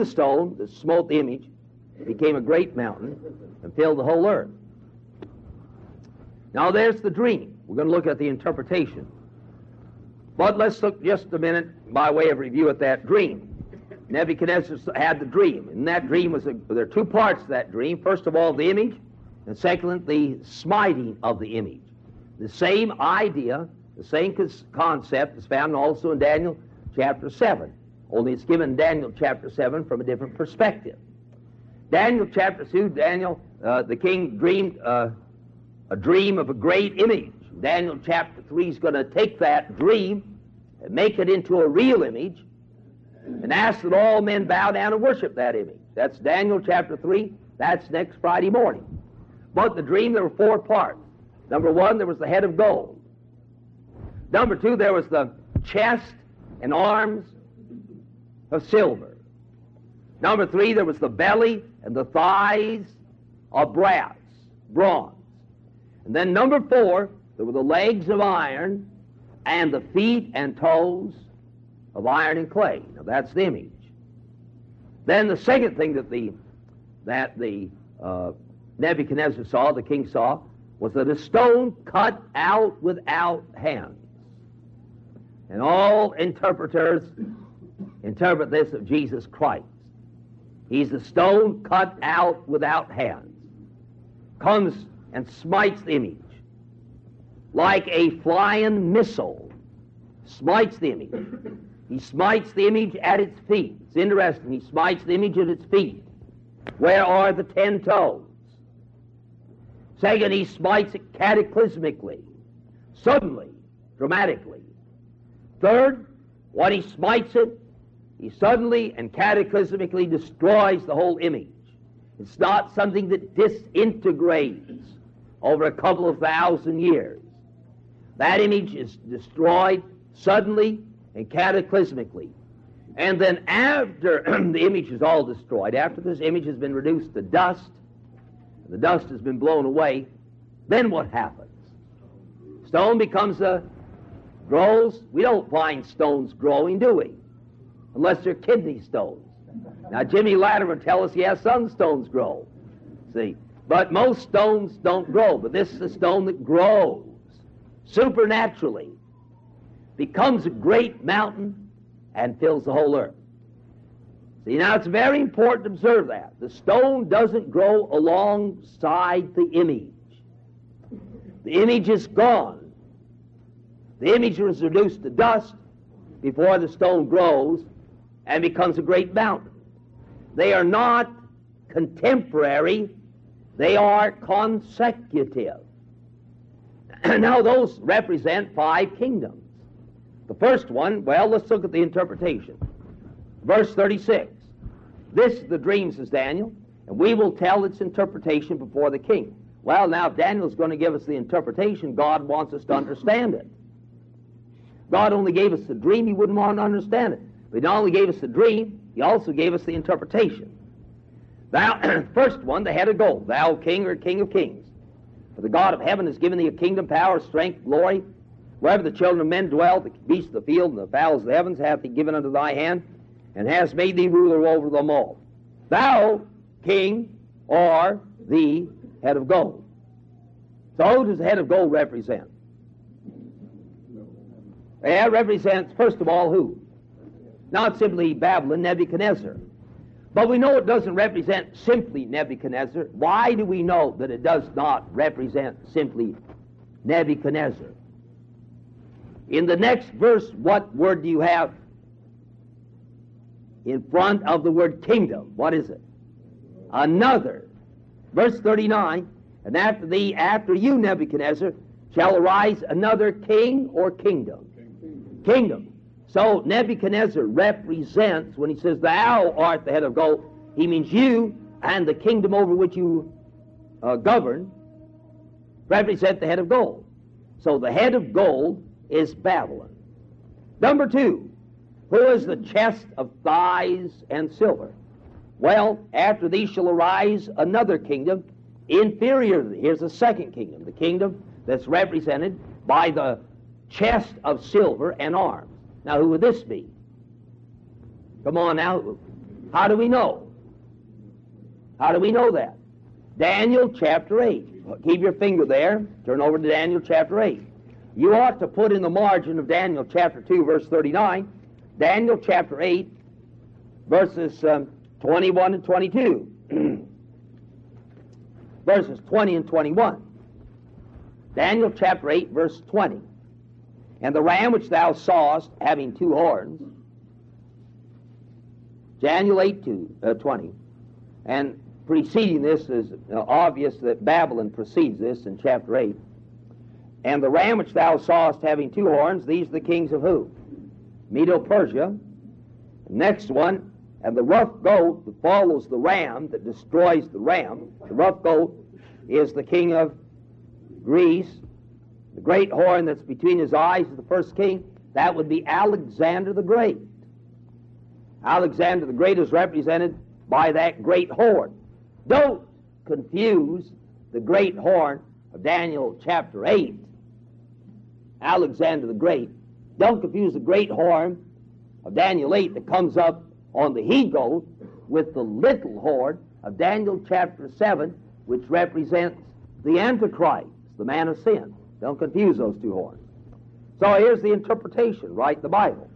the stone that smote the image became a great mountain and filled the whole earth. Now there's the dream. We're going to look at the interpretation. But let's look just a minute by way of review at that dream. Nebuchadnezzar had the dream, and that dream was a, there are two parts to that dream. First of all, the image, and second, the smiting of the image. The same idea, the same concept is found also in Daniel chapter 7, only it's given Daniel chapter 7 from a different perspective. Daniel chapter 2, Daniel, uh, the king dreamed uh, a dream of a great image. Daniel chapter 3 is going to take that dream and make it into a real image and ask that all men bow down and worship that image. That's Daniel chapter 3. That's next Friday morning. But the dream, there were four parts. Number one, there was the head of gold. Number two, there was the chest and arms of silver. Number three, there was the belly and the thighs of brass, bronze. And then number four, there were the legs of iron and the feet and toes of iron and clay. Now that's the image. Then the second thing that the that the uh, Nebuchadnezzar saw, the king saw, was that a stone cut out without hands. And all interpreters interpret this of Jesus Christ. He's the stone cut out without hands. Comes and smites the image like a flying missile. Smites the image. He smites the image at its feet. It's interesting. He smites the image at its feet. Where are the ten toes? Second, he smites it cataclysmically, suddenly, dramatically. Third, when he smites it, he suddenly and cataclysmically destroys the whole image. It's not something that disintegrates over a couple of thousand years. That image is destroyed suddenly and cataclysmically. And then after the image is all destroyed, after this image has been reduced to dust, and the dust has been blown away, then what happens? Stone becomes a grows. We don't find stones growing, do we? Unless they're kidney stones. Now Jimmy Latimer tell us, yes, some stones grow. See, but most stones don't grow. But this is a stone that grows supernaturally becomes a great mountain and fills the whole earth. See, now it's very important to observe that. The stone doesn't grow alongside the image. The image is gone. The image is reduced to dust before the stone grows and becomes a great mountain. They are not contemporary, they are consecutive. now, those represent five kingdoms. The first one, well, let's look at the interpretation. Verse 36. This is the dream, says Daniel, and we will tell its interpretation before the king. Well, now, if Daniel's going to give us the interpretation, God wants us to understand it. God only gave us the dream, He wouldn't want to understand it. But He not only gave us the dream, He also gave us the interpretation. Thou, first one, the head of gold, thou king or king of kings. For the God of heaven has given thee a kingdom, power, strength, glory. Wherever the children of men dwell, the beasts of the field and the fowls of the heavens hath he given unto thy hand, and has made thee ruler over them all. Thou, king, art the head of gold. So who does the head of gold represent? It represents, first of all, who? Not simply Babylon, Nebuchadnezzar. But we know it doesn't represent simply Nebuchadnezzar. Why do we know that it does not represent simply Nebuchadnezzar? In the next verse, what word do you have in front of the word kingdom? What is it? Another. Verse 39, and after thee, after you, Nebuchadnezzar, shall arise another king or kingdom. Kingdom. So Nebuchadnezzar represents, when he says, Thou art the head of gold, he means you and the kingdom over which you uh, govern represent the head of gold. So the head of gold is Babylon. Number two, who is the chest of thighs and silver? Well, after these shall arise another kingdom inferior. Here's the second kingdom, the kingdom that's represented by the chest of silver and arms. Now, who would this be? Come on now. How do we know? How do we know that? Daniel chapter 8. Keep your finger there. Turn over to Daniel chapter 8. You ought to put in the margin of Daniel chapter 2, verse 39, Daniel chapter 8, verses um, 21 and 22. verses 20 and 21. Daniel chapter 8, verse 20. And the ram which thou sawest having two horns, Daniel 8, two, uh, 20. And preceding this is uh, obvious that Babylon precedes this in chapter 8. And the ram which thou sawest having two horns, these are the kings of who? Medo Persia. Next one, and the rough goat that follows the ram, that destroys the ram, the rough goat is the king of Greece. The great horn that's between his eyes is the first king. That would be Alexander the Great. Alexander the Great is represented by that great horn. Don't confuse the great horn of Daniel chapter 8, Alexander the Great. Don't confuse the great horn of Daniel 8 that comes up on the he goat with the little horn of Daniel chapter 7, which represents the Antichrist, the man of sin. Don't confuse those two horns. So here's the interpretation, right? The Bible.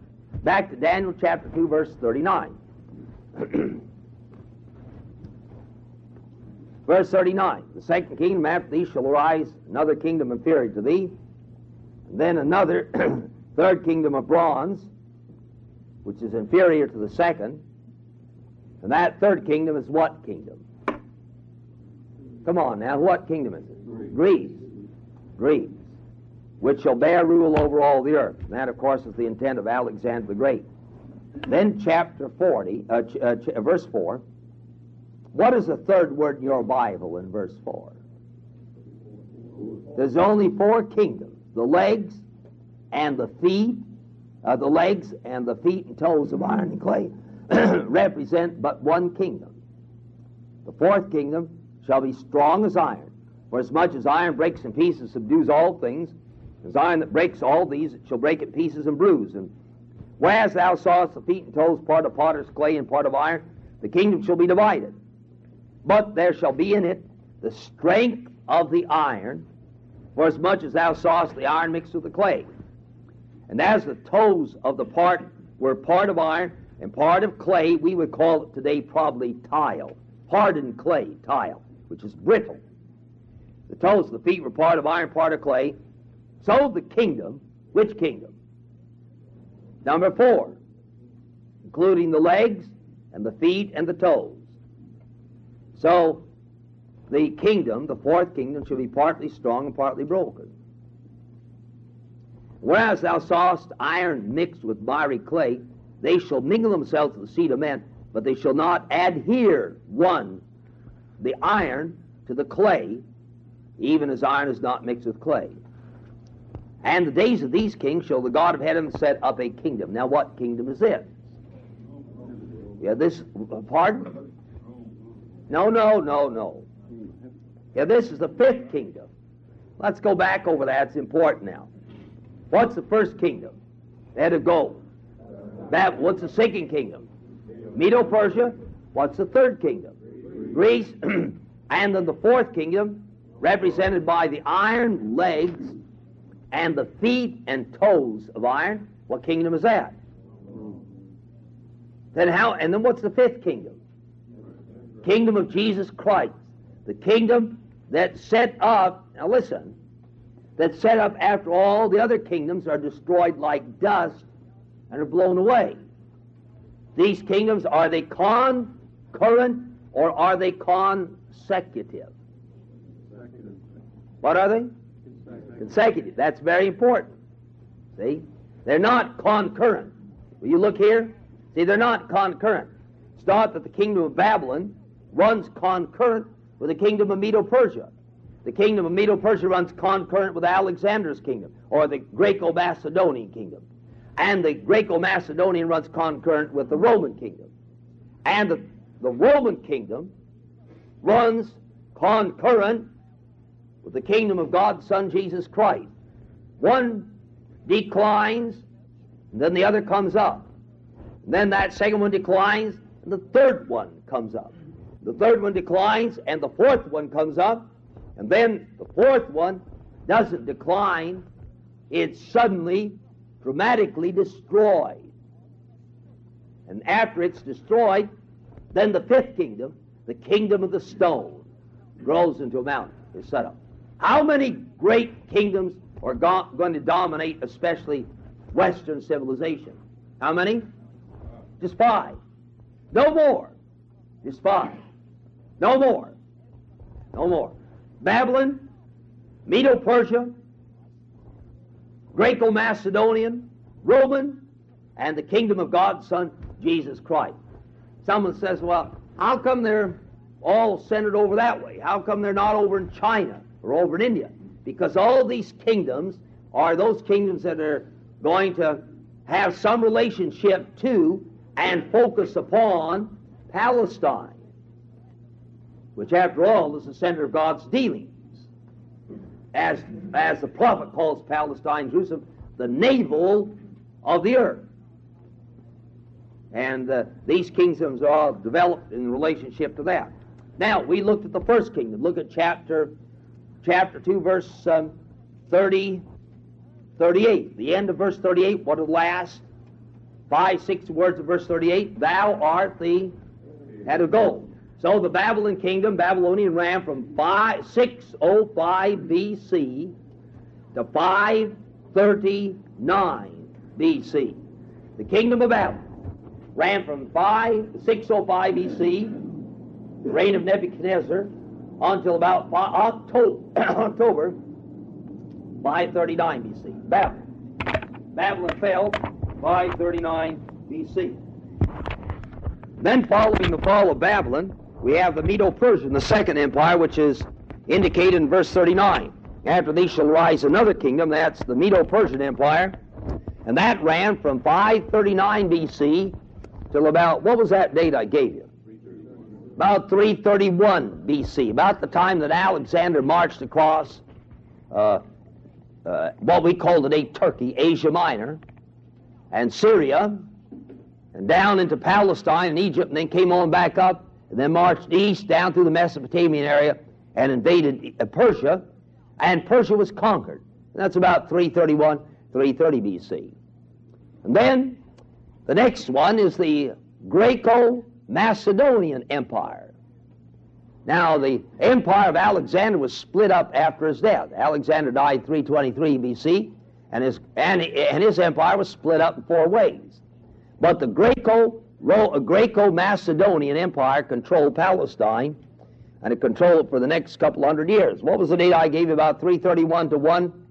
Back to Daniel chapter 2, verse 39. verse 39 The second kingdom after thee shall arise another kingdom inferior to thee, and then another third kingdom of bronze, which is inferior to the second. And that third kingdom is what kingdom? Come on now, what kingdom is it? Greece. Greece. Which shall bear rule over all the earth. And that, of course, is the intent of Alexander the Great. Then, chapter 40, uh, ch- uh, ch- uh, verse 4. What is the third word in your Bible in verse 4? There's only four kingdoms the legs and the feet, uh, the legs and the feet and toes of iron and clay represent but one kingdom. The fourth kingdom shall be strong as iron. For as much as iron breaks in pieces, subdues all things, as iron that breaks all these, shall break in pieces and bruise. And whereas thou sawest the feet and toes part of potter's clay and part of iron, the kingdom shall be divided. But there shall be in it the strength of the iron, for as much as thou sawest the iron mixed with the clay. And as the toes of the part were part of iron and part of clay, we would call it today probably tile, hardened clay, tile which is brittle. The toes, of the feet were part of iron, part of clay. So the kingdom, which kingdom? Number four, including the legs and the feet and the toes. So the kingdom, the fourth kingdom, shall be partly strong and partly broken. Whereas thou sawest iron mixed with miry clay, they shall mingle themselves with the seed of men, but they shall not adhere one the iron to the clay, even as iron is not mixed with clay. And the days of these kings shall the God of heaven set up a kingdom. Now, what kingdom is this? Yeah, this, pardon? No, no, no, no. Yeah, this is the fifth kingdom. Let's go back over that. It's important now. What's the first kingdom? They had to go. That, what's the second kingdom? Medo Persia. What's the third kingdom? Greece, and then the fourth kingdom, represented by the iron legs and the feet and toes of iron. What kingdom is that? Then how? And then what's the fifth kingdom? Kingdom of Jesus Christ, the kingdom that set up. Now listen, that set up after all the other kingdoms are destroyed like dust and are blown away. These kingdoms are they concurrent or are they consecutive? What are they? Consecutive. That's very important. See? They're not concurrent. Will you look here? See, they're not concurrent. It's not that the kingdom of Babylon runs concurrent with the kingdom of Medo Persia. The kingdom of Medo Persia runs concurrent with Alexander's kingdom or the Greco Macedonian kingdom. And the Greco Macedonian runs concurrent with the Roman kingdom. And the the Roman kingdom runs concurrent with the kingdom of God's Son Jesus Christ. One declines, and then the other comes up. And then that second one declines, and the third one comes up. The third one declines, and the fourth one comes up, and then the fourth one doesn't decline, it's suddenly, dramatically destroyed. And after it's destroyed, then the fifth kingdom, the kingdom of the stone, grows into a mountain, is set up. How many great kingdoms are go- going to dominate, especially Western civilization? How many? Just five. No more. Just five. No more. No more. Babylon, Medo Persia, Greco Macedonian, Roman, and the kingdom of God's Son, Jesus Christ. Someone says, well, how come they're all centered over that way? How come they're not over in China or over in India? Because all these kingdoms are those kingdoms that are going to have some relationship to and focus upon Palestine, which, after all, is the center of God's dealings. As, as the prophet calls Palestine, Jerusalem, the navel of the earth. And uh, these kingdoms are all developed in relationship to that. Now, we looked at the first kingdom. Look at chapter, chapter 2, verse um, 30, 38. The end of verse 38, what are the last five, six words of verse 38? Thou art the head of gold. So the Babylon kingdom, Babylonian, ran from 5, 605 BC to 539 BC. The kingdom of Babylon ran from 5, 605 BC, the reign of Nebuchadnezzar, until about October, October 539 BC. Babylon. Babylon fell 539 BC. Then, following the fall of Babylon, we have the Medo Persian, the second empire, which is indicated in verse 39. After these shall rise another kingdom, that's the Medo Persian Empire, and that ran from 539 BC till about, what was that date I gave you? About 331 BC, about the time that Alexander marched across uh, uh, what we call today Turkey, Asia Minor, and Syria, and down into Palestine and Egypt, and then came on back up, and then marched east down through the Mesopotamian area and invaded uh, Persia, and Persia was conquered. And that's about 331, 330 BC. And then the next one is the Greco Macedonian Empire. Now, the empire of Alexander was split up after his death. Alexander died 323 BC, and his, and, and his empire was split up in four ways. But the Greco, Greco Macedonian Empire controlled Palestine, and it controlled it for the next couple hundred years. What was the date I gave you? About 331 to 1,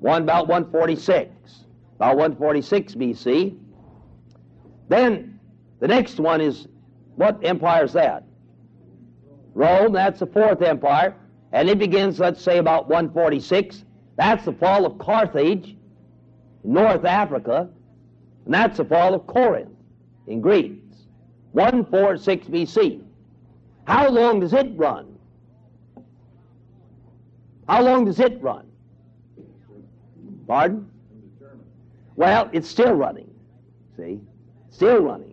1 about 146. About 146 BC. Then the next one is what empire is that? Rome, that's the fourth empire. And it begins, let's say, about 146. That's the fall of Carthage, North Africa. And that's the fall of Corinth in Greece. 146 BC. How long does it run? How long does it run? Pardon? Well, it's still running. See? Still running.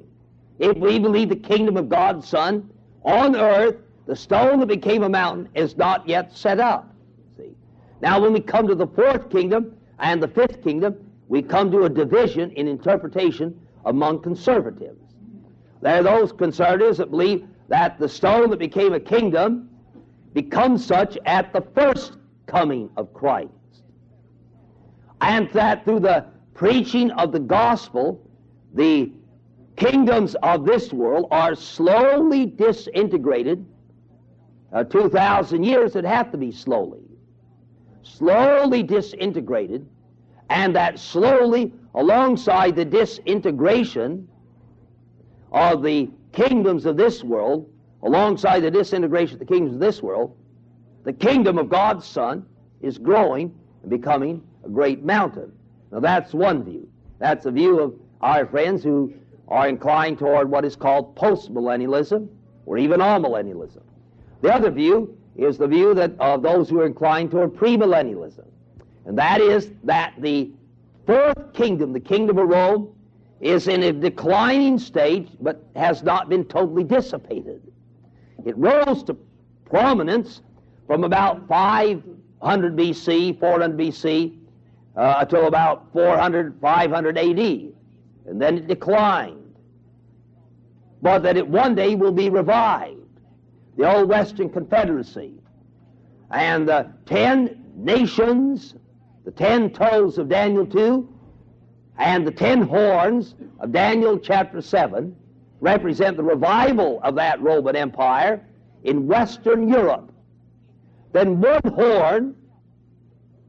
If we believe the kingdom of God's Son on earth, the stone that became a mountain is not yet set up. See? Now, when we come to the fourth kingdom and the fifth kingdom, we come to a division in interpretation among conservatives. There are those conservatives that believe that the stone that became a kingdom becomes such at the first coming of Christ. And that through the preaching of the gospel, the kingdoms of this world are slowly disintegrated. Uh, 2,000 years, it have to be slowly. Slowly disintegrated, and that slowly, alongside the disintegration of the kingdoms of this world, alongside the disintegration of the kingdoms of this world, the kingdom of God's Son is growing and becoming a great mountain. Now, that's one view. That's a view of our friends who are inclined toward what is called postmillennialism or even amillennialism. The other view is the view that of those who are inclined toward premillennialism, and that is that the fourth kingdom, the kingdom of Rome, is in a declining state, but has not been totally dissipated. It rose to prominence from about 500 BC, 400 BC, uh, until about 400, 500 AD. And then it declined. But that it one day will be revived. The old Western Confederacy. And the ten nations, the ten toes of Daniel 2, and the ten horns of Daniel chapter 7 represent the revival of that Roman Empire in Western Europe. Then one horn,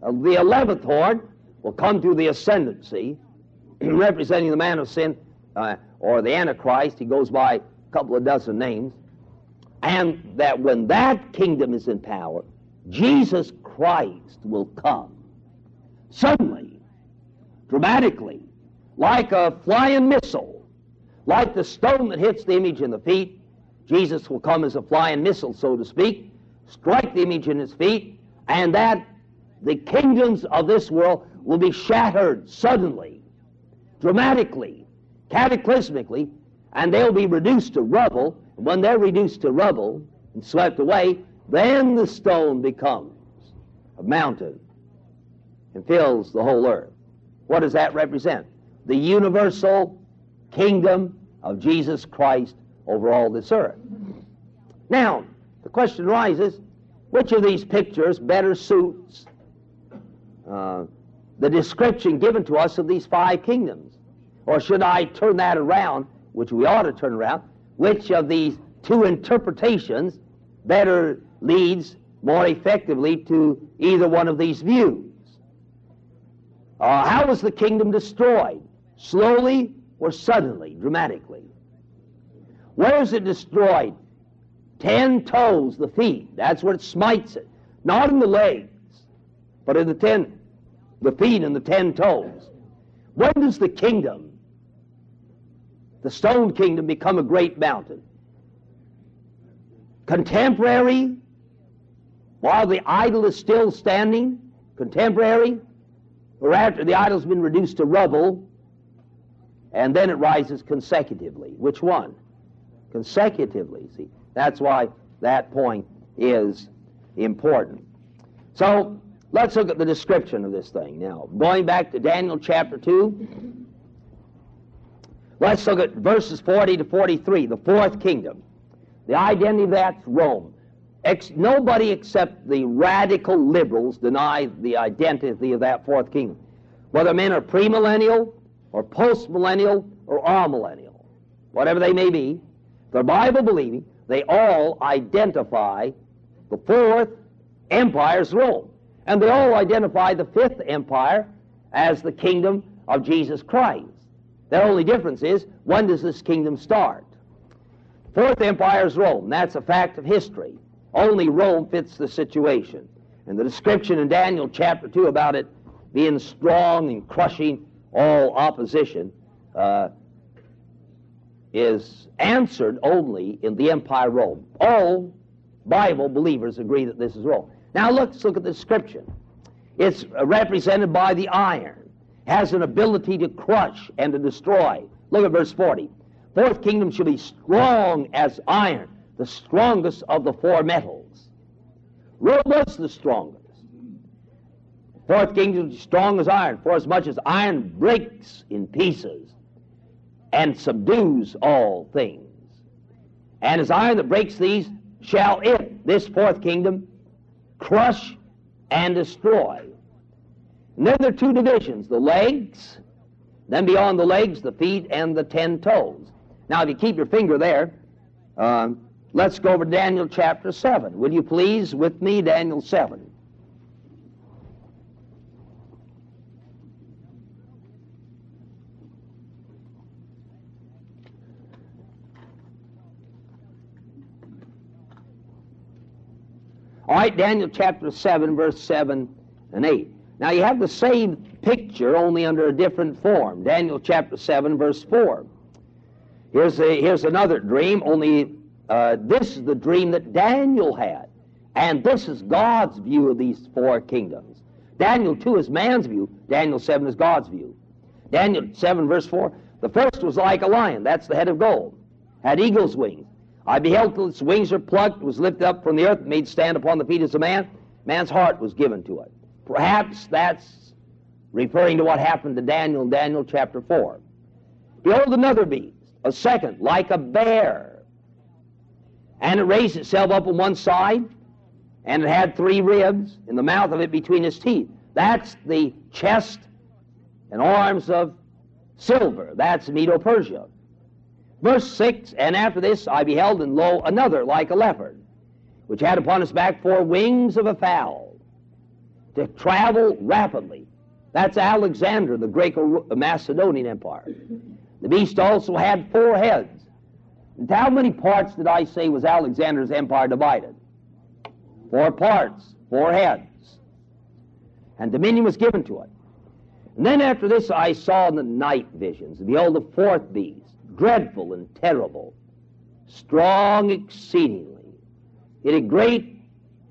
of the eleventh horn, will come to the ascendancy, representing the man of sin uh, or the Antichrist. He goes by a couple of dozen names. And that when that kingdom is in power, Jesus Christ will come suddenly, dramatically, like a flying missile, like the stone that hits the image in the feet. Jesus will come as a flying missile, so to speak, strike the image in his feet, and that the kingdoms of this world will be shattered suddenly, dramatically, cataclysmically, and they'll be reduced to rubble. And when they're reduced to rubble and swept away, then the stone becomes a mountain and fills the whole earth. What does that represent? The universal kingdom of Jesus Christ over all this earth. Now, the question arises which of these pictures better suits uh, the description given to us of these five kingdoms? Or should I turn that around, which we ought to turn around? Which of these two interpretations better leads more effectively to either one of these views? Uh, how was the kingdom destroyed? Slowly or suddenly, dramatically? Where is it destroyed? Ten toes, the feet. That's where it smites it. Not in the legs, but in the ten, the feet and the ten toes. When does the kingdom, the stone kingdom, become a great mountain? Contemporary, while the idol is still standing? Contemporary? Or after the idol's been reduced to rubble, and then it rises consecutively? Which one? Consecutively, see. That's why that point is important. So let's look at the description of this thing now. Going back to Daniel chapter 2, let's look at verses 40 to 43, the fourth kingdom. The identity of that's Rome. Ex- nobody except the radical liberals deny the identity of that fourth kingdom. Whether men are premillennial or postmillennial or amillennial, whatever they may be, the Bible believing, they all identify the fourth empire as Rome. And they all identify the fifth empire as the kingdom of Jesus Christ. The only difference is when does this kingdom start? Fourth empire is Rome. That's a fact of history. Only Rome fits the situation. And the description in Daniel chapter 2 about it being strong and crushing all opposition uh, is answered only in the Empire Rome. All Bible believers agree that this is Rome. Now let's look at the description. It's represented by the iron, has an ability to crush and to destroy. Look at verse 40. Fourth kingdom shall be strong as iron, the strongest of the four metals. Was the strongest. Fourth kingdom strong as iron, for as much as iron breaks in pieces and subdues all things. And as iron that breaks these, shall it, this fourth kingdom, crush and destroy. And then there are two divisions the legs, then beyond the legs, the feet and the ten toes. Now, if you keep your finger there, uh, let's go over Daniel chapter 7. Will you please, with me, Daniel 7? All right, Daniel chapter 7, verse 7 and 8. Now you have the same picture, only under a different form. Daniel chapter 7, verse 4. Here's, a, here's another dream, only uh, this is the dream that Daniel had. And this is God's view of these four kingdoms. Daniel 2 is man's view, Daniel 7 is God's view. Daniel 7, verse 4 The first was like a lion, that's the head of gold, had eagle's wings. I beheld till its wings were plucked, was lifted up from the earth, made stand upon the feet as a man. Man's heart was given to it. Perhaps that's referring to what happened to Daniel in Daniel chapter 4. Behold another beast, a second, like a bear. And it raised itself up on one side, and it had three ribs in the mouth of it between its teeth. That's the chest and arms of silver. That's Medo Persia. Verse 6 And after this I beheld, and lo, another like a leopard, which had upon its back four wings of a fowl, to travel rapidly. That's Alexander, the Greco Macedonian Empire. The beast also had four heads. And how many parts did I say was Alexander's empire divided? Four parts, four heads. And dominion was given to it. And then after this I saw in the night visions, behold, the fourth beast, dreadful and terrible, strong exceedingly. It had great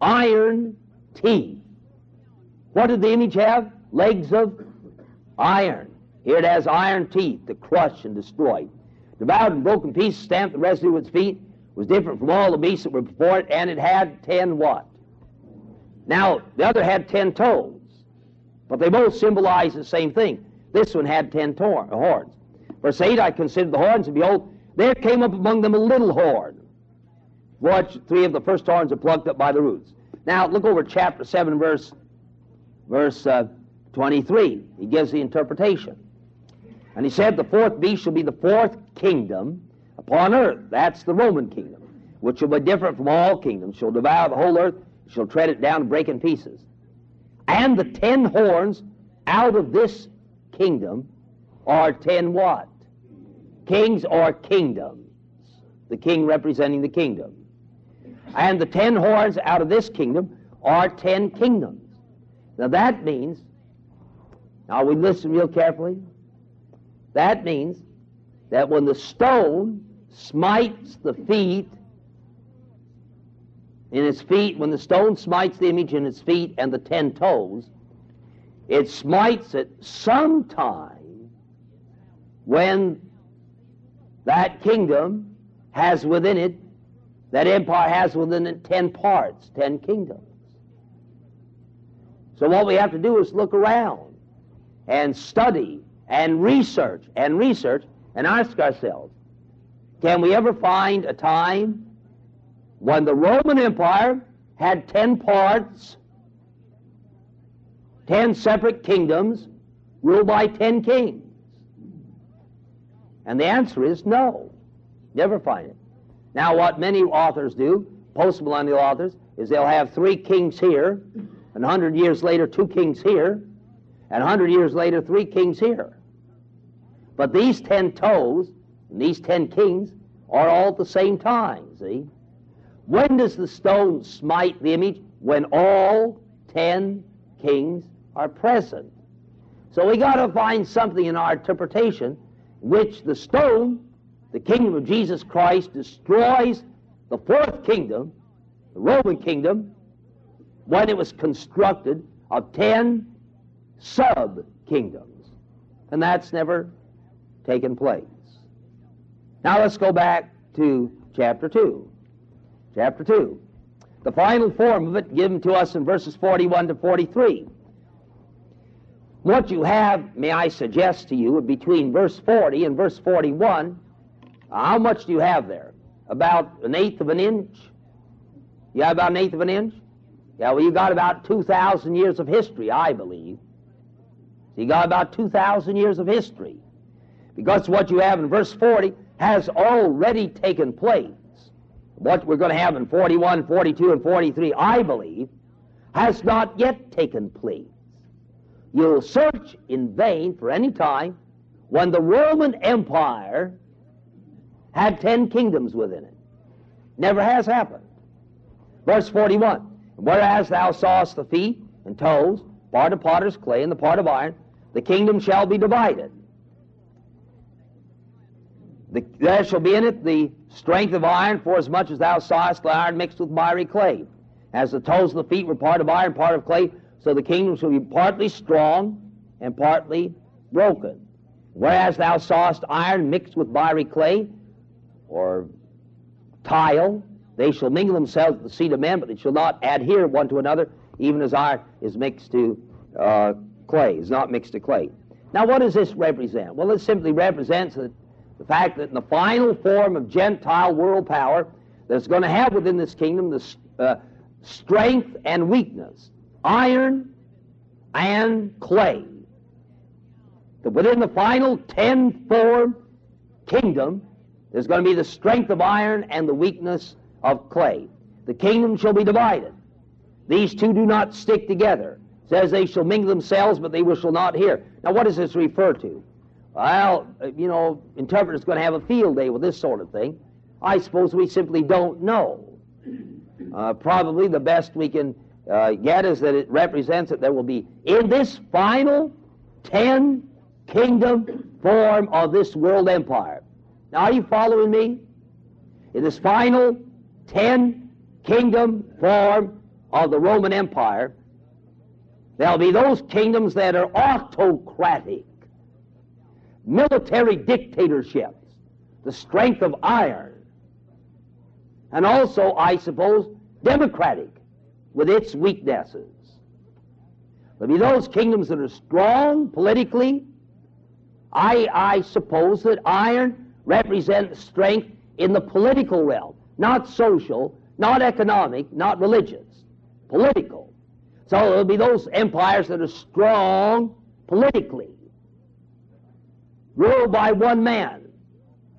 iron teeth. What did the image have? Legs of iron. Here it has iron teeth to crush and destroy. Devoured and broken pieces, stamped the residue of its feet, was different from all the beasts that were before it, and it had ten what? Now, the other had ten toes. But they both symbolize the same thing. This one had ten tor- uh, horns. Verse 8, I considered the horns, and behold, there came up among them a little horn. Watch, three of the first horns are plucked up by the roots. Now, look over chapter 7, verse, verse uh, 23. He gives the interpretation. And he said, The fourth beast shall be the fourth kingdom upon earth. That's the Roman kingdom, which shall be different from all kingdoms, shall devour the whole earth, shall tread it down and break in pieces. And the ten horns out of this kingdom are ten what? Kings or kingdoms. The king representing the kingdom. And the ten horns out of this kingdom are ten kingdoms. Now that means, now we listen real carefully. That means that when the stone smites the feet in its feet, when the stone smites the image in its feet and the ten toes, it smites it sometime when that kingdom has within it, that empire has within it ten parts, ten kingdoms. So what we have to do is look around and study and research and research and ask ourselves, can we ever find a time when the Roman Empire had ten parts, ten separate kingdoms, ruled by ten kings? And the answer is no. Never find it. Now, what many authors do, postmillennial authors, is they'll have three kings here, and hundred years later, two kings here, and hundred years later, three kings here. But these ten toes and these ten kings are all at the same time, see? When does the stone smite the image? When all ten kings are present. So we got to find something in our interpretation which the stone, the kingdom of Jesus Christ, destroys the fourth kingdom, the Roman kingdom, when it was constructed of ten sub kingdoms. And that's never taken place. Now let's go back to chapter 2 chapter 2. The final form of it given to us in verses 41 to 43. What you have, may I suggest to you, between verse 40 and verse 41, how much do you have there? About an eighth of an inch? You have about an eighth of an inch? Yeah, well, you got about 2,000 years of history, I believe. So you got about 2,000 years of history. Because what you have in verse 40 has already taken place what we're going to have in 41, 42, and 43, I believe, has not yet taken place. You'll search in vain for any time when the Roman Empire had ten kingdoms within it. Never has happened. Verse 41 Whereas thou sawest the feet and toes, part of potter's clay and the part of iron, the kingdom shall be divided. The, there shall be in it the strength of iron, for as much as thou sawest the iron mixed with miry clay. As the toes of the feet were part of iron, part of clay, so the kingdom shall be partly strong and partly broken. Whereas thou sawest iron mixed with miry clay, or tile, they shall mingle themselves with the seed of men, but they shall not adhere one to another, even as iron is mixed to uh, clay, is not mixed to clay. Now, what does this represent? Well, it simply represents the, the fact that in the final form of Gentile world power, that's going to have within this kingdom the uh, strength and weakness, iron and clay. That within the final ten form kingdom, there's going to be the strength of iron and the weakness of clay. The kingdom shall be divided. These two do not stick together. It says they shall mingle themselves, but they shall not hear. Now, what does this refer to? Well, you know, interpreters going to have a field day with this sort of thing. I suppose we simply don't know. Uh, probably the best we can uh, get is that it represents that there will be, in this final ten kingdom form of this world empire. Now, are you following me? In this final ten kingdom form of the Roman Empire, there'll be those kingdoms that are autocratic, military dictatorships, the strength of iron, and also, I suppose, democratic with its weaknesses. There'll be those kingdoms that are strong politically. I, I suppose that iron represents strength in the political realm, not social, not economic, not religious, political. So there'll be those empires that are strong politically, ruled by one man,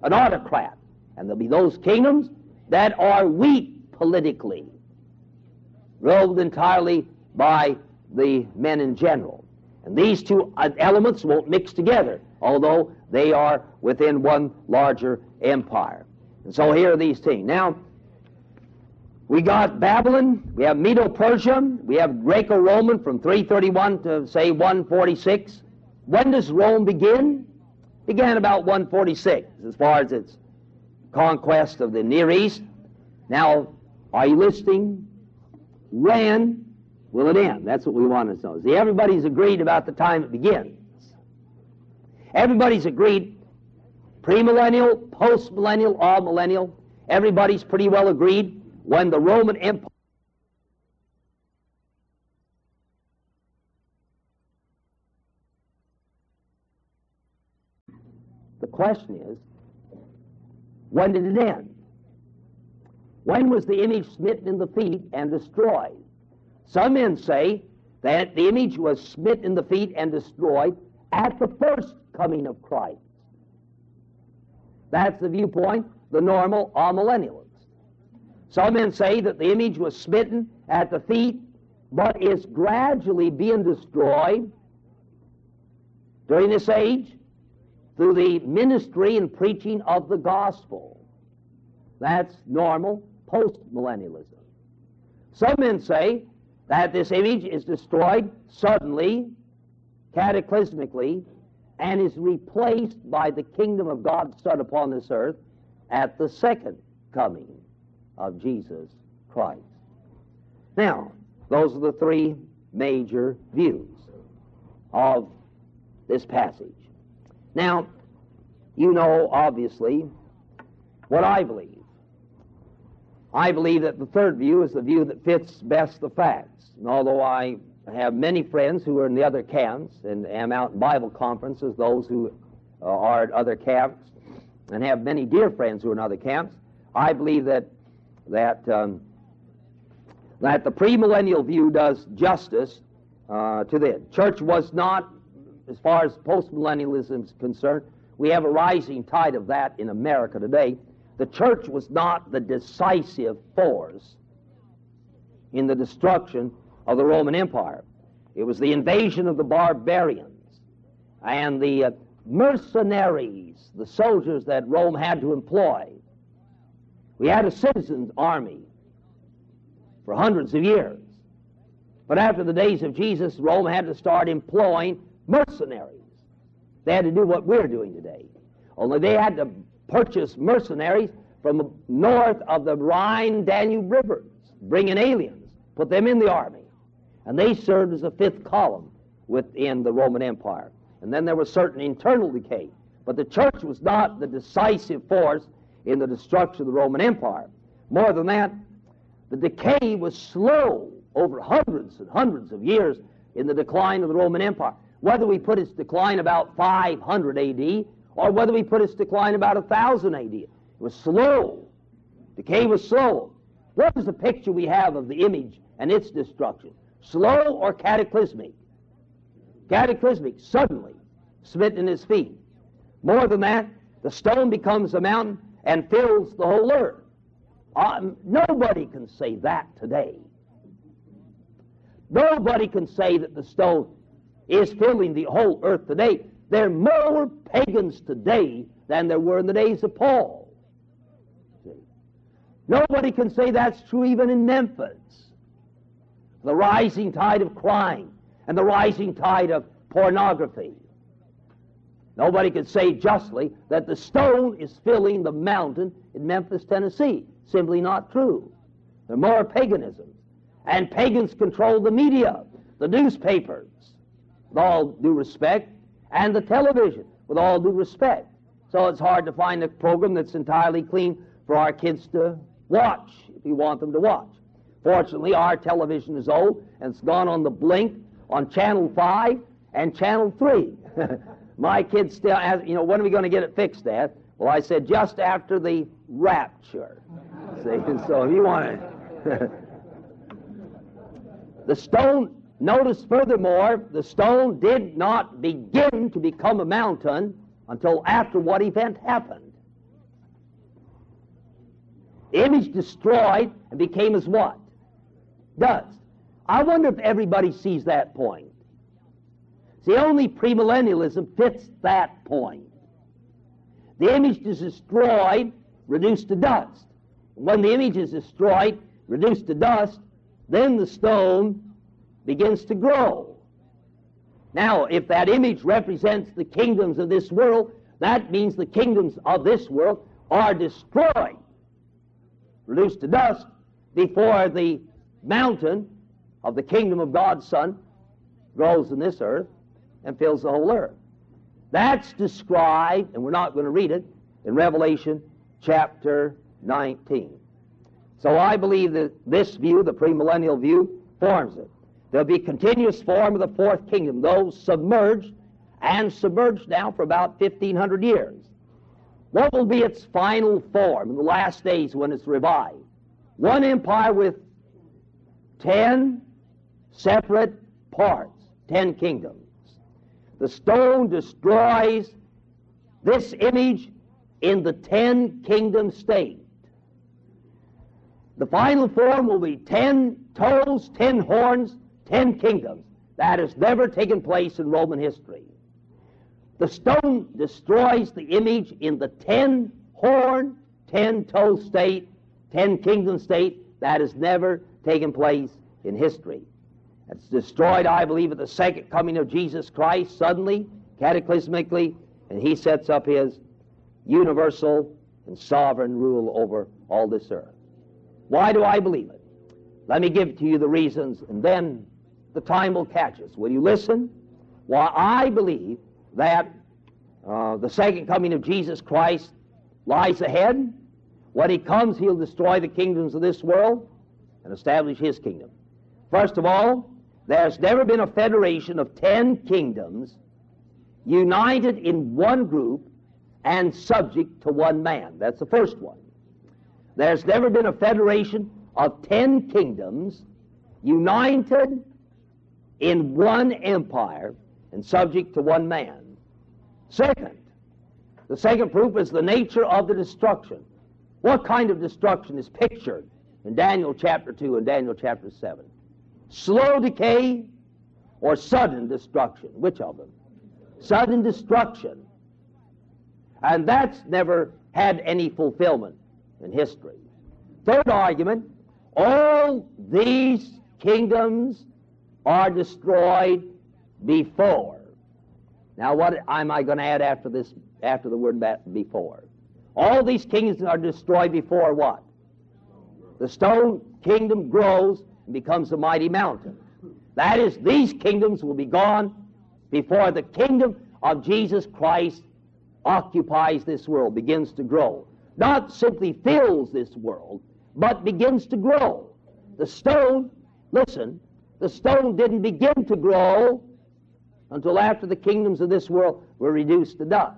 an autocrat. And there'll be those kingdoms that are weak politically, ruled entirely by the men in general. And these two elements won't mix together, although they are within one larger empire. And so here are these things. Now, we got Babylon, we have Medo Persia, we have Greco Roman from 331 to, say, 146. When does Rome begin? Began about 146, as far as its conquest of the Near East. Now, are you listening? When will it end? That's what we want to know. See, everybody's agreed about the time it begins. Everybody's agreed premillennial, postmillennial, amillennial. Everybody's pretty well agreed when the Roman Empire. The question is, when did it end? When was the image smitten in the feet and destroyed? Some men say that the image was smitten in the feet and destroyed at the first coming of Christ. That's the viewpoint, the normal amillennialist. Some men say that the image was smitten at the feet, but is gradually being destroyed during this age through the ministry and preaching of the gospel. That's normal postmillennialism. Some men say that this image is destroyed suddenly, cataclysmically, and is replaced by the kingdom of God set upon this earth at the second coming of Jesus Christ. Now, those are the three major views of this passage. Now, you know, obviously, what I believe. I believe that the third view is the view that fits best the facts. And although I have many friends who are in the other camps and am out in Bible conferences, those who uh, are at other camps, and have many dear friends who are in other camps, I believe that that um, that the premillennial view does justice uh, to this. Church was not, as far as postmillennialism is concerned, we have a rising tide of that in America today. The church was not the decisive force in the destruction of the Roman Empire. It was the invasion of the barbarians and the uh, mercenaries, the soldiers that Rome had to employ. We had a citizens' army for hundreds of years. But after the days of Jesus, Rome had to start employing mercenaries. They had to do what we're doing today. Only they had to purchase mercenaries from north of the Rhine Danube rivers, bring in aliens, put them in the army. And they served as a fifth column within the Roman Empire. and then there was certain internal decay. But the church was not the decisive force in the destruction of the Roman Empire. More than that, the decay was slow over hundreds and hundreds of years in the decline of the Roman Empire. Whether we put its decline about 500 AD or whether we put its decline about 1000 AD, it was slow. Decay was slow. What is the picture we have of the image and its destruction? Slow or cataclysmic? Cataclysmic, suddenly, smitten in his feet. More than that, the stone becomes a mountain and fills the whole earth. Uh, nobody can say that today. Nobody can say that the stone is filling the whole earth today. There are more pagans today than there were in the days of Paul. Nobody can say that's true even in Memphis. The rising tide of crime and the rising tide of pornography. Nobody can say justly that the stone is filling the mountain in Memphis, Tennessee. Simply not true. There are more paganisms. And pagans control the media, the newspapers, with all due respect, and the television, with all due respect. So it's hard to find a program that's entirely clean for our kids to watch, if you want them to watch. Fortunately, our television is old, and it's gone on the blink on Channel 5 and Channel 3. My kids still ask, you know, when are we going to get it fixed, Dad? Well, I said just after the rapture. See, so if you want to. the stone, notice furthermore, the stone did not begin to become a mountain until after what event happened. The image destroyed and became as what? Dust. I wonder if everybody sees that point. See, only premillennialism fits that point. The image is destroyed, reduced to dust. When the image is destroyed, reduced to dust, then the stone begins to grow. Now, if that image represents the kingdoms of this world, that means the kingdoms of this world are destroyed, reduced to dust, before the mountain of the kingdom of God's Son grows in this earth and fills the whole earth. That's described, and we're not going to read it, in Revelation chapter 19. So I believe that this view, the premillennial view, forms it. There'll be continuous form of the fourth kingdom, those submerged and submerged now for about 1,500 years. What will be its final form in the last days when it's revived? One empire with ten separate parts, ten kingdoms. The stone destroys this image in the ten kingdom state. The final form will be ten toes, ten horns, ten kingdoms. That has never taken place in Roman history. The stone destroys the image in the ten horn, ten toe state, ten kingdom state. That has never taken place in history. It's destroyed, I believe, at the second coming of Jesus Christ, suddenly, cataclysmically, and he sets up his universal and sovereign rule over all this earth. Why do I believe it? Let me give to you the reasons, and then the time will catch us. Will you listen? Why I believe that uh, the second coming of Jesus Christ lies ahead. When he comes, he'll destroy the kingdoms of this world and establish his kingdom. First of all, there's never been a federation of ten kingdoms united in one group and subject to one man. That's the first one. There's never been a federation of ten kingdoms united in one empire and subject to one man. Second, the second proof is the nature of the destruction. What kind of destruction is pictured in Daniel chapter 2 and Daniel chapter 7? slow decay, or sudden destruction. Which of them? Sudden destruction. And that's never had any fulfillment in history. Third argument all these kingdoms are destroyed before. Now, what am I going to add after this? After the word before, all these kingdoms are destroyed before what? The stone kingdom grows and becomes a mighty mountain. That is, these kingdoms will be gone before the kingdom of Jesus Christ occupies this world, begins to grow. Not simply fills this world, but begins to grow. The stone, listen, the stone didn't begin to grow until after the kingdoms of this world were reduced to dust.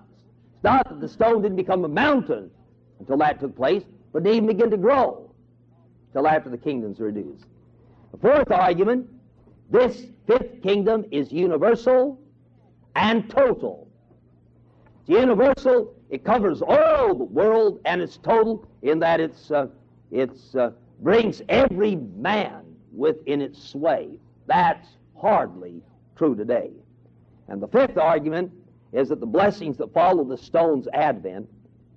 It's not that the stone didn't become a mountain until that took place, but they even begin to grow until after the kingdoms are reduced. The fourth argument this fifth kingdom is universal and total. It's universal, it covers all the world, and it's total in that it's, uh, it's uh, brings every man within its sway. That's hardly true today. And the fifth argument is that the blessings that follow the stone's advent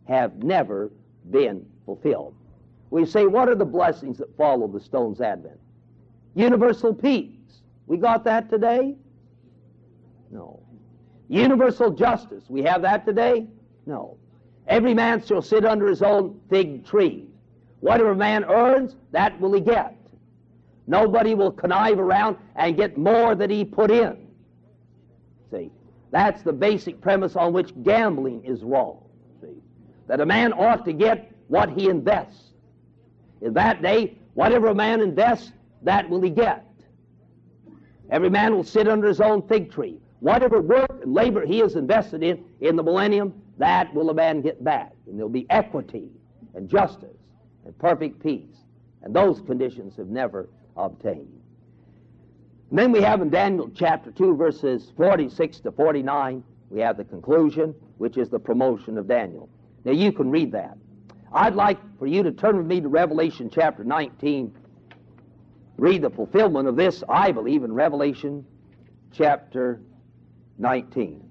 have never been fulfilled. We say, what are the blessings that follow the stone's advent? Universal peace. We got that today? No. Universal justice. We have that today? No. Every man shall sit under his own fig tree. Whatever a man earns, that will he get. Nobody will connive around and get more than he put in. See, that's the basic premise on which gambling is wrong. See, that a man ought to get what he invests. In that day, whatever a man invests, that will he get. Every man will sit under his own fig tree. Whatever work and labor he has invested in in the millennium, that will a man get back. And there'll be equity and justice and perfect peace. And those conditions have never obtained. And then we have in Daniel chapter 2, verses 46 to 49, we have the conclusion, which is the promotion of Daniel. Now you can read that. I'd like for you to turn with me to Revelation chapter 19. Read the fulfillment of this, I believe, in Revelation chapter 19.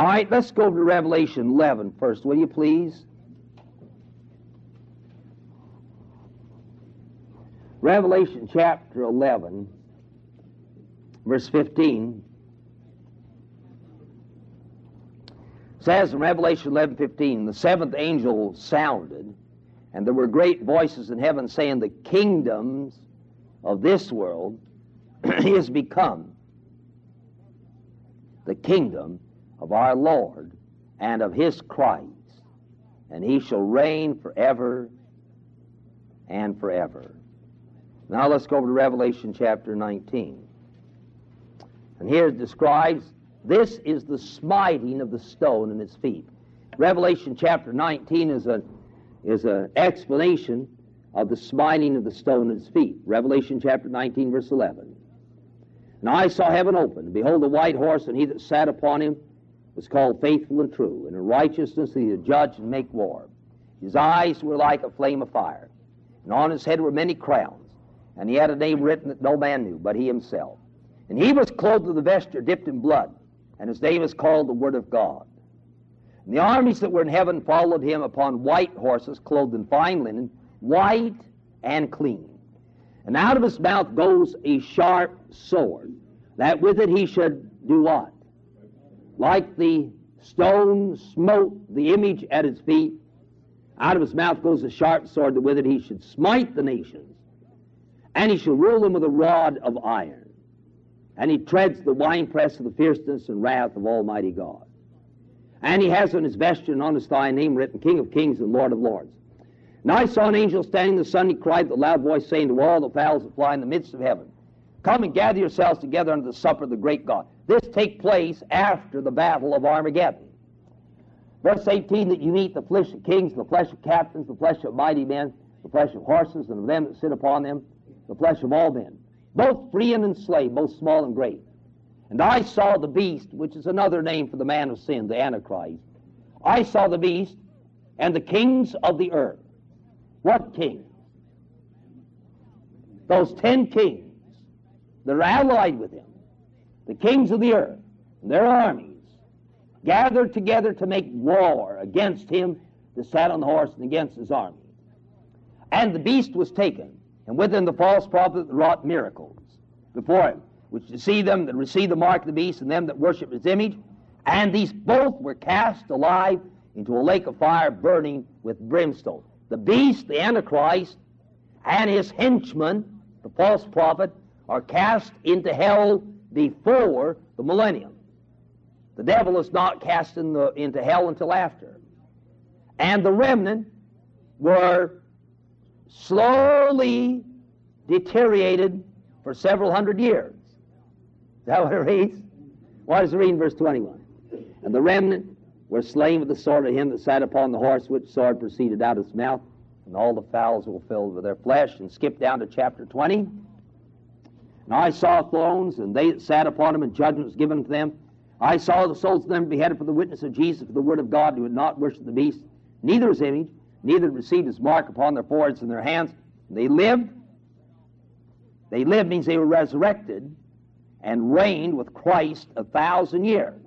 All right, let's go to Revelation 11 first, will you please? Revelation chapter 11, verse 15 says in Revelation 11 15, the seventh angel sounded, and there were great voices in heaven saying, The kingdoms of this world is become the kingdom of our Lord and of his Christ, and he shall reign forever and forever. Now let's go over to Revelation chapter 19. And here it describes this is the smiting of the stone in its feet. Revelation chapter 19 is a is an explanation of the smiting of the stone in its feet. Revelation chapter 19, verse 11. And I saw heaven open, and behold, a white horse, and he that sat upon him was called faithful and true, and in righteousness he did judge and make war. His eyes were like a flame of fire, and on his head were many crowns, and he had a name written that no man knew but he himself. And he was clothed with a vesture dipped in blood, and his name is called the Word of God. And the armies that were in heaven followed him upon white horses, clothed in fine linen, white and clean. And out of his mouth goes a sharp sword, that with it he should do what? Like the stone smote the image at his feet, out of his mouth goes a sharp sword that with it he should smite the nations, and he shall rule them with a rod of iron. And he treads the winepress of the fierceness and wrath of Almighty God. And he has on his vesture and on his thigh a name written, King of Kings and Lord of Lords. And I saw an angel standing in the sun, he cried with a loud voice, saying to all the fowls that fly in the midst of heaven, Come and gather yourselves together unto the supper of the great God. This take place after the battle of Armageddon. Verse 18, that you eat the flesh of kings, the flesh of captains, the flesh of mighty men, the flesh of horses, and of them that sit upon them, the flesh of all men, both free and enslaved, both small and great. And I saw the beast, which is another name for the man of sin, the Antichrist. I saw the beast and the kings of the earth. What kings? Those ten kings that are allied with him, the kings of the earth, and their armies, gathered together to make war against him that sat on the horse and against his army. And the beast was taken, and with him the false prophet that wrought miracles before him, which deceived them that received the mark of the beast and them that worship his image. And these both were cast alive into a lake of fire burning with brimstone. The beast, the Antichrist, and his henchman, the false prophet, are cast into hell before the millennium. The devil is not cast in the, into hell until after. And the remnant were slowly deteriorated for several hundred years. Is that what it reads? What does it read in verse 21? And the remnant were slain with the sword of him that sat upon the horse, which sword proceeded out of his mouth, and all the fowls were filled with their flesh. And skip down to chapter 20. And I saw thrones, and they that sat upon them, and judgment was given to them. I saw the souls of them beheaded for the witness of Jesus, for the word of God, who had not worshipped the beast, neither his image, neither received his mark upon their foreheads and their hands. They lived. They lived means they were resurrected and reigned with Christ a thousand years.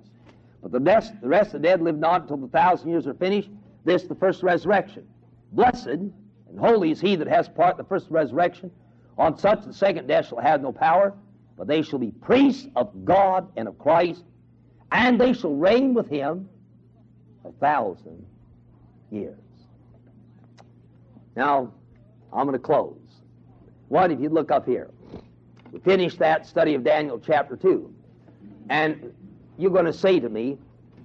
But the rest, the rest of the dead lived not until the thousand years are finished. This, the first resurrection. Blessed and holy is he that has part in the first resurrection. On such the second death shall have no power, but they shall be priests of God and of Christ, and they shall reign with him a thousand years. Now, I'm going to close. What if you look up here? We finished that study of Daniel chapter 2. And you're going to say to me,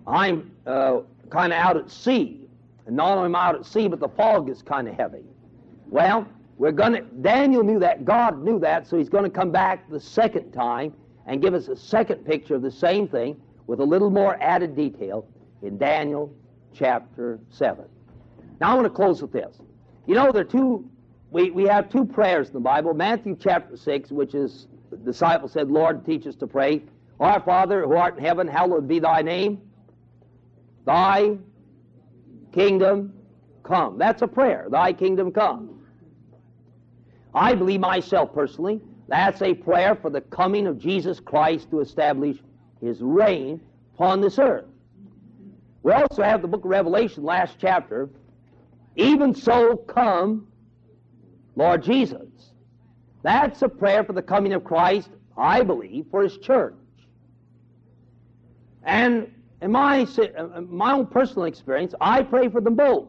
I'm uh, kind of out at sea. And not only am I out at sea, but the fog is kind of heavy. Well, we're going to, Daniel knew that, God knew that, so he's going to come back the second time and give us a second picture of the same thing with a little more added detail in Daniel chapter 7. Now I want to close with this. You know, there are two, we, we have two prayers in the Bible. Matthew chapter 6, which is, the disciple said, Lord, teach us to pray. Our Father who art in heaven, hallowed be thy name. Thy kingdom come. That's a prayer. Thy kingdom come. I believe myself personally, that's a prayer for the coming of Jesus Christ to establish his reign upon this earth. We also have the book of Revelation, last chapter, even so, come, Lord Jesus. That's a prayer for the coming of Christ, I believe, for His church. And in my, my own personal experience, I pray for them both.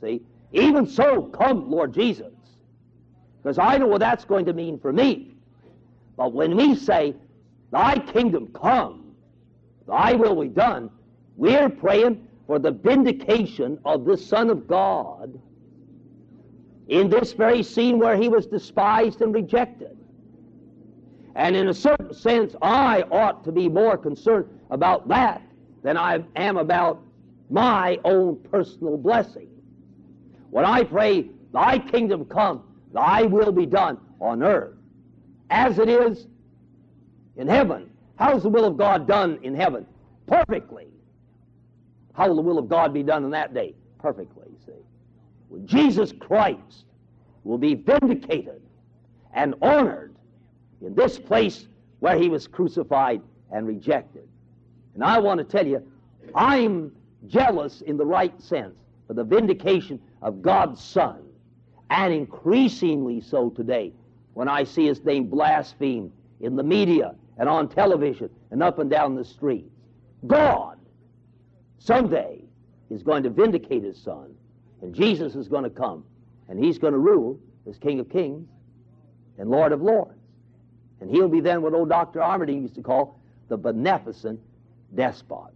See, even so, come, Lord Jesus. Because I know what that's going to mean for me. But when we say, Thy kingdom come, Thy will be done, we're praying for the vindication of the Son of God in this very scene where he was despised and rejected. And in a certain sense, I ought to be more concerned about that than I am about my own personal blessing. When I pray, Thy kingdom come, Thy will be done on earth as it is in heaven. How's the will of God done in heaven? Perfectly. How will the will of God be done in that day? Perfectly, see. Jesus Christ will be vindicated and honored in this place where he was crucified and rejected. And I want to tell you, I'm jealous in the right sense for the vindication of God's Son, and increasingly so today when I see his name blasphemed in the media and on television and up and down the streets. God someday is going to vindicate his son, and Jesus is going to come, and he's going to rule as King of Kings and Lord of Lords. And he'll be then what old Dr. Armitage used to call the beneficent despot.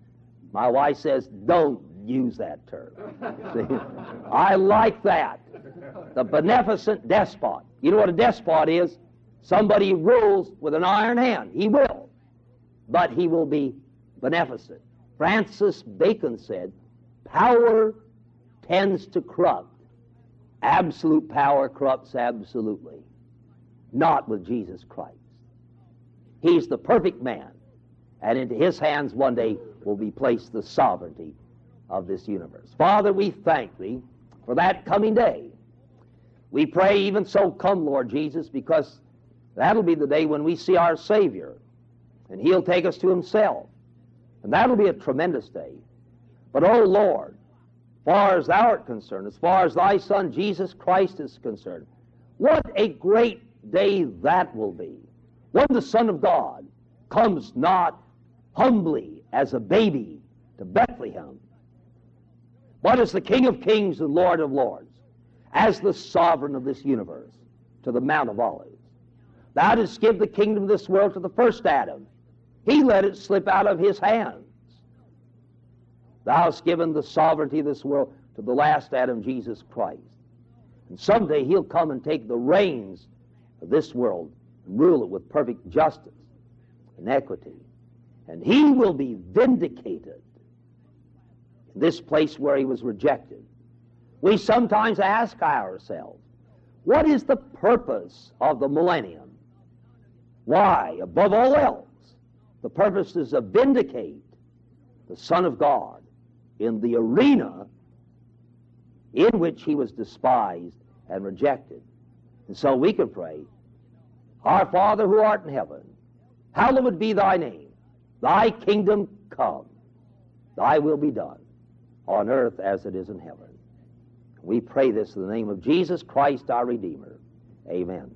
My wife says, don't use that term. See? I like that. The beneficent despot. You know what a despot is? Somebody rules with an iron hand. He will. But he will be beneficent. Francis Bacon said, power tends to corrupt. Absolute power corrupts absolutely. Not with Jesus Christ. He's the perfect man, and into his hands one day will be placed the sovereignty of this universe. Father, we thank thee for that coming day. We pray, even so, come, Lord Jesus, because that'll be the day when we see our Savior, and he'll take us to himself. And that'll be a tremendous day. But, oh Lord, far as thou art concerned, as far as thy Son Jesus Christ is concerned. What a great day that will be when the Son of God comes not humbly as a baby to Bethlehem, but as the King of kings and Lord of lords, as the sovereign of this universe to the Mount of Olives. Thou didst give the kingdom of this world to the first Adam. He let it slip out of his hands. Thou hast given the sovereignty of this world to the last Adam, Jesus Christ. And someday he'll come and take the reins of this world and rule it with perfect justice and equity. And he will be vindicated in this place where he was rejected. We sometimes ask ourselves, what is the purpose of the millennium? Why, above all else, the purpose is to vindicate the Son of God in the arena in which he was despised and rejected. And so we can pray, Our Father who art in heaven, hallowed be thy name. Thy kingdom come. Thy will be done on earth as it is in heaven. We pray this in the name of Jesus Christ our Redeemer. Amen.